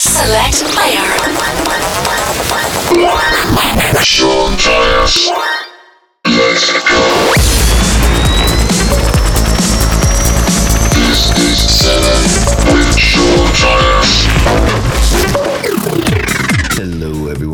Select player. Sean Tyas. Let's go.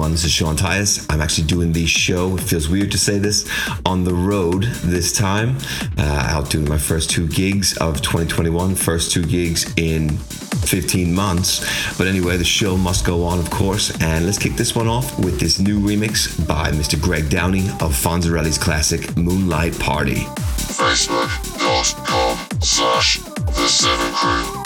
Everyone. This is Sean Tyas. I'm actually doing the show. It feels weird to say this on the road this time. Uh, out doing my first two gigs of 2021, first two gigs in 15 months. But anyway, the show must go on, of course. And let's kick this one off with this new remix by Mr. Greg Downey of Fonzerelli's classic Moonlight Party. Facebook.com slash the seven crew.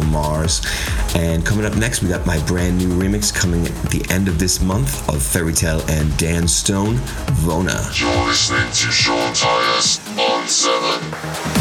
Mars. And coming up next, we got my brand new remix coming at the end of this month of Ferry Tayle and Dan Stone, Vona. You're listening to Sean Tyas on 7.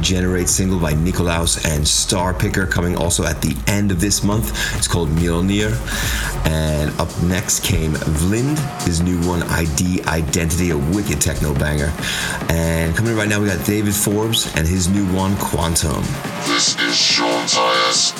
Regenerate single by Nikolaus and Star Picker coming also at the end of this month. It's called Mjolnir. And up next came Vlind, his new one, ID Identity, a wicked techno banger. And coming in right now, we got David Forbes and his new one, Quantum. This is Sean Tyas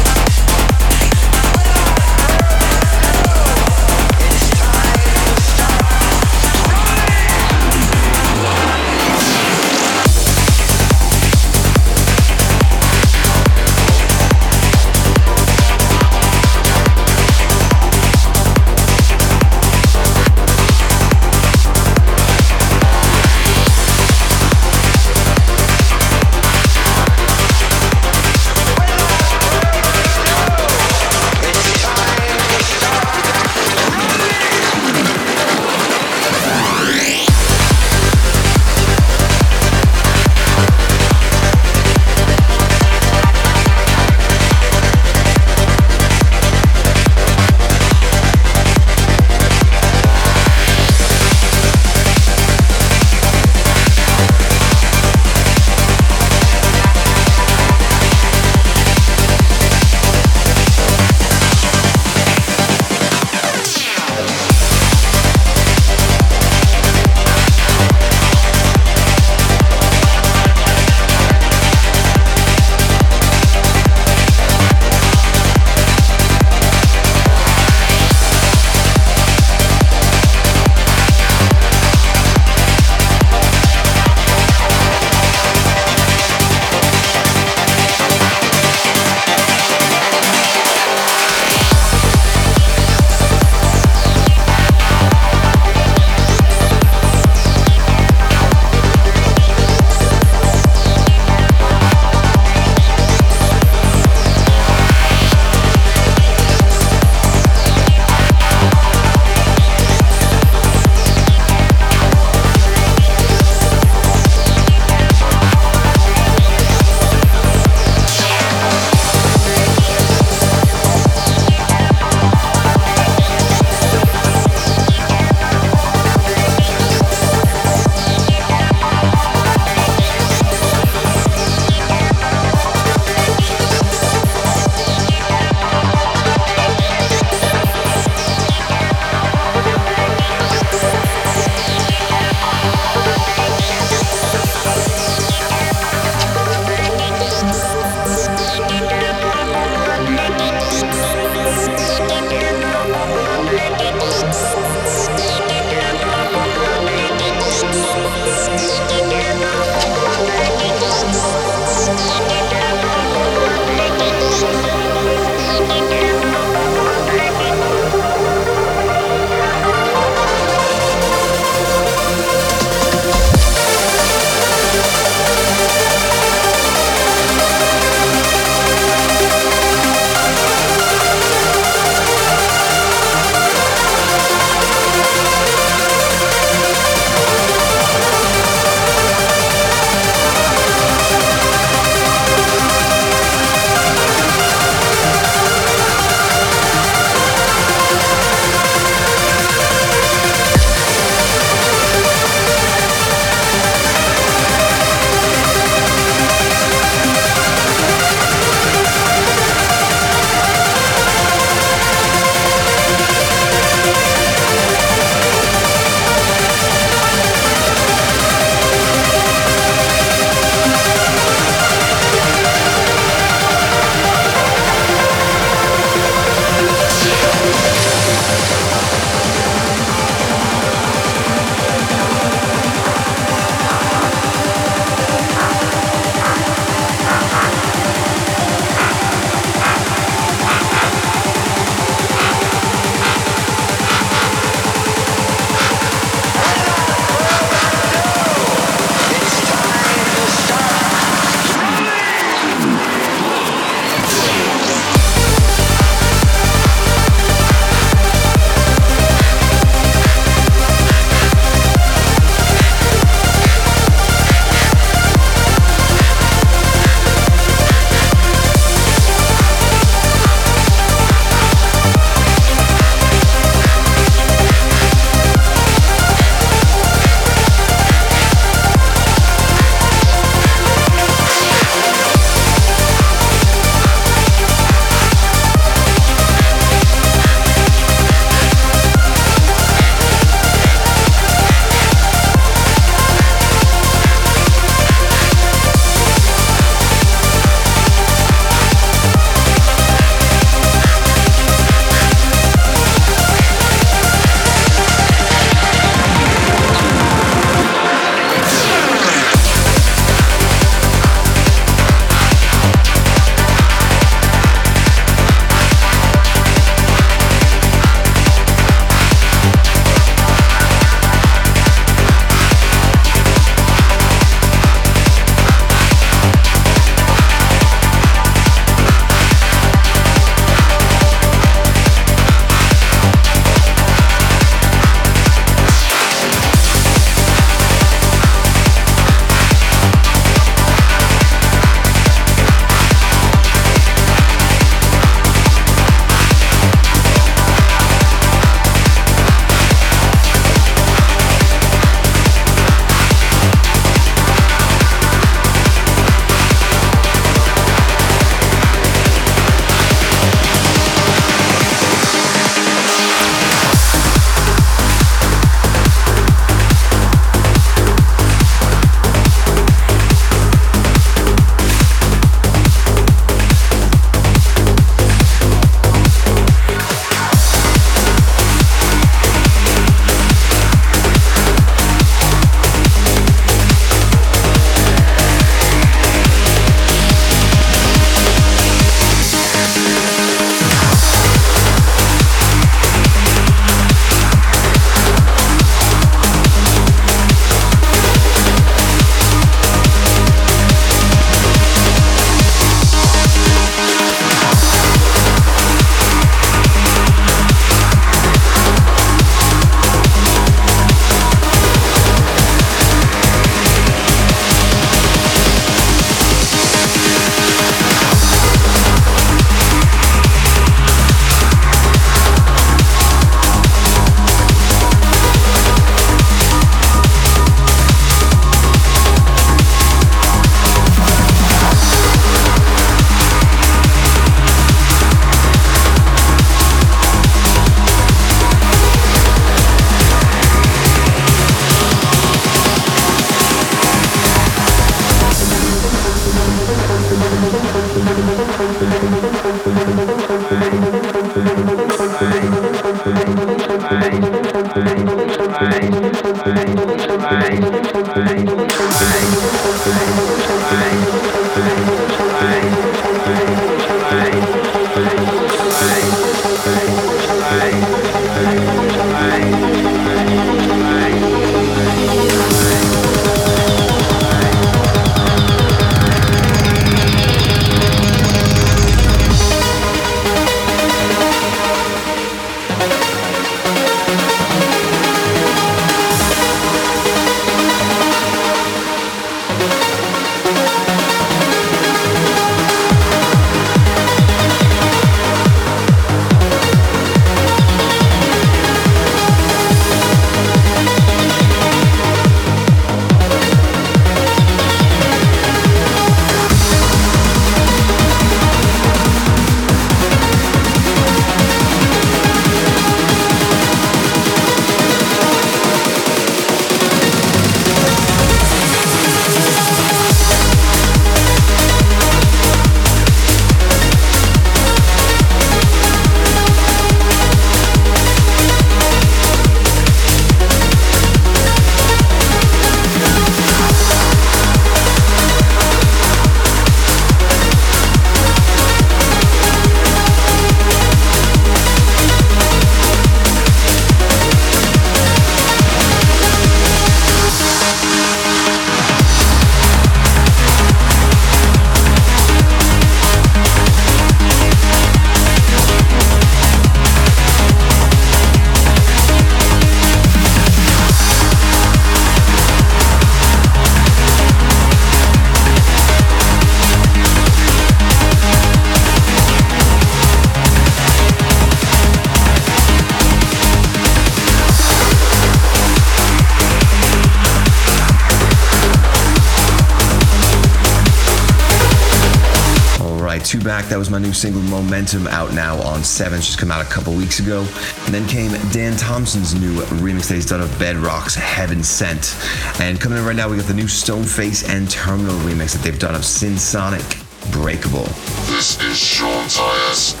That was my new single Momentum out now on 7. Just come out a couple weeks ago. And then came Dan Thompson's new remix that he's done of Bedrock's Heaven Scent. And coming in right now, we got the new Stoneface and Terminal remix that they've done of Sin Sonic Breakable. This is Sean Tyas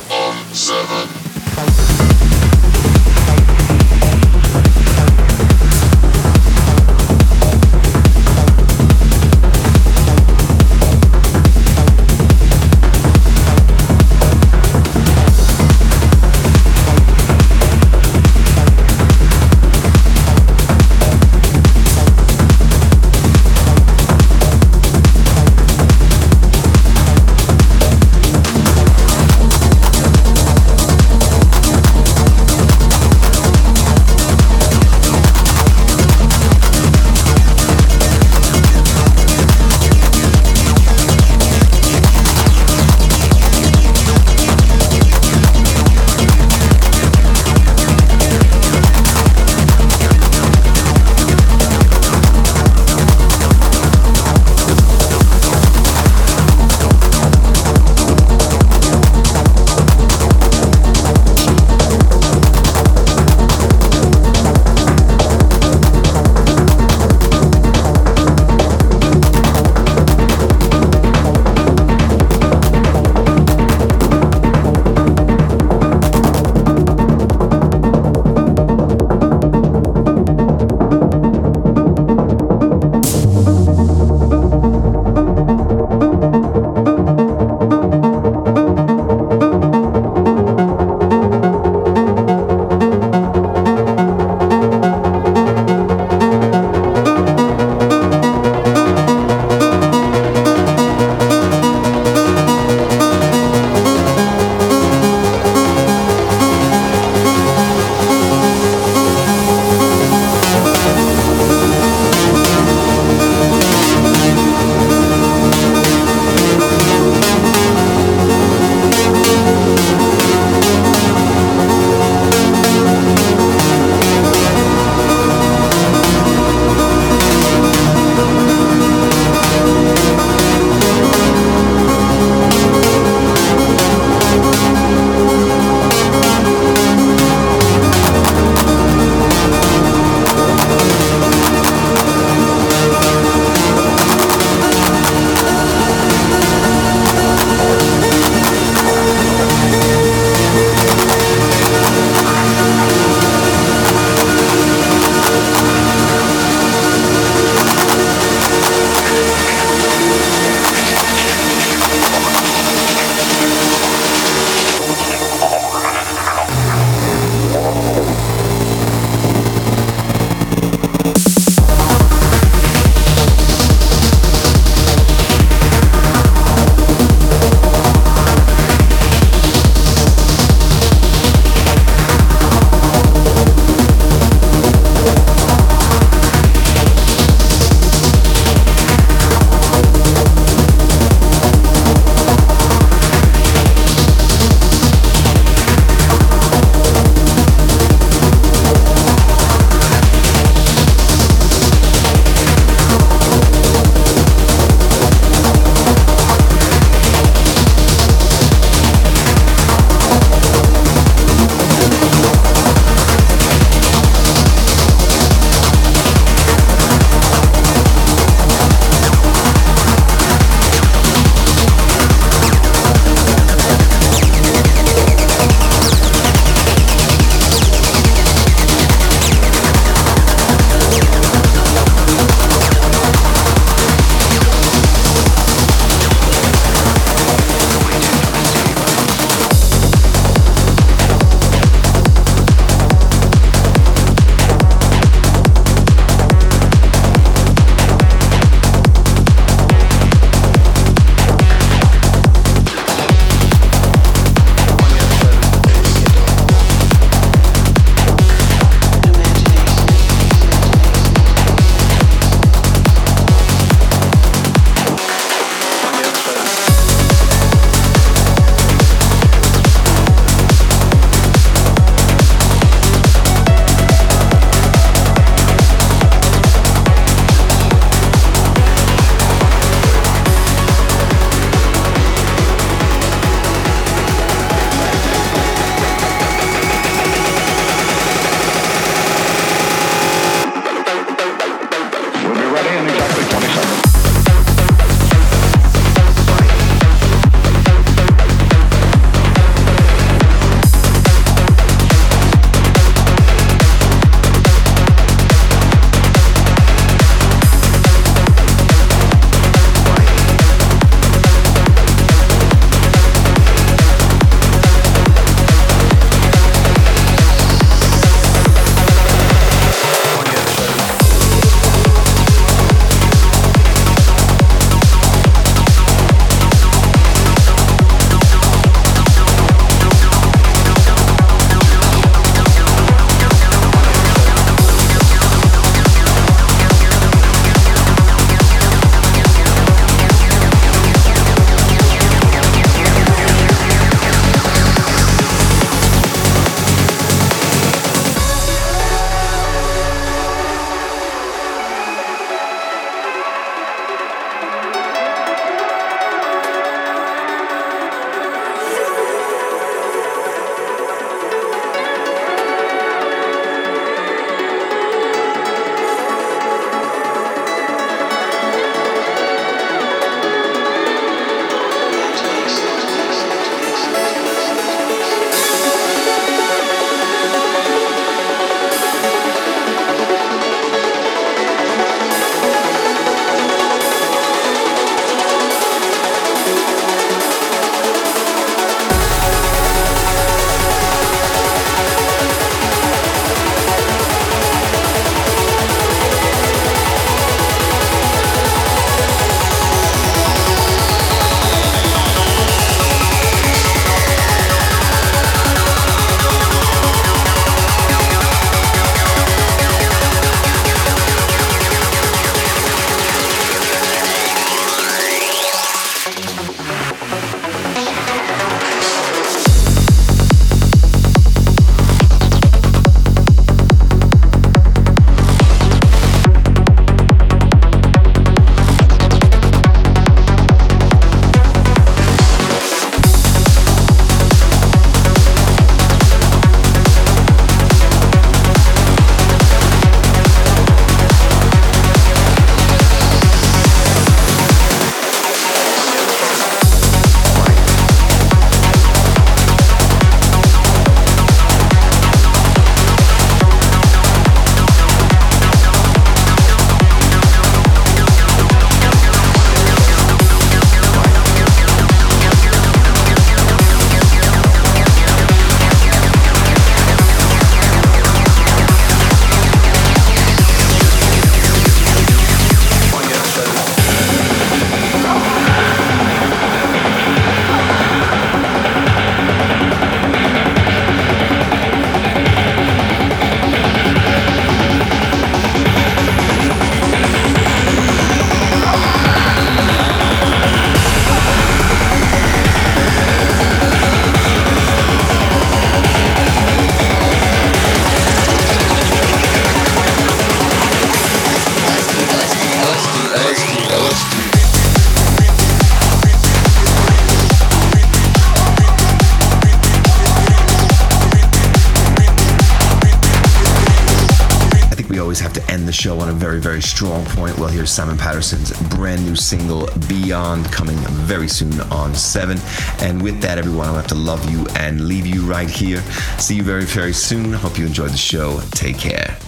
point. Well, here's Simon Patterson's brand new single, Beyond, coming very soon on 7. And with that, everyone, I'll have to love you and leave you right here. See you very, very soon. Hope you enjoyed the show. Take care.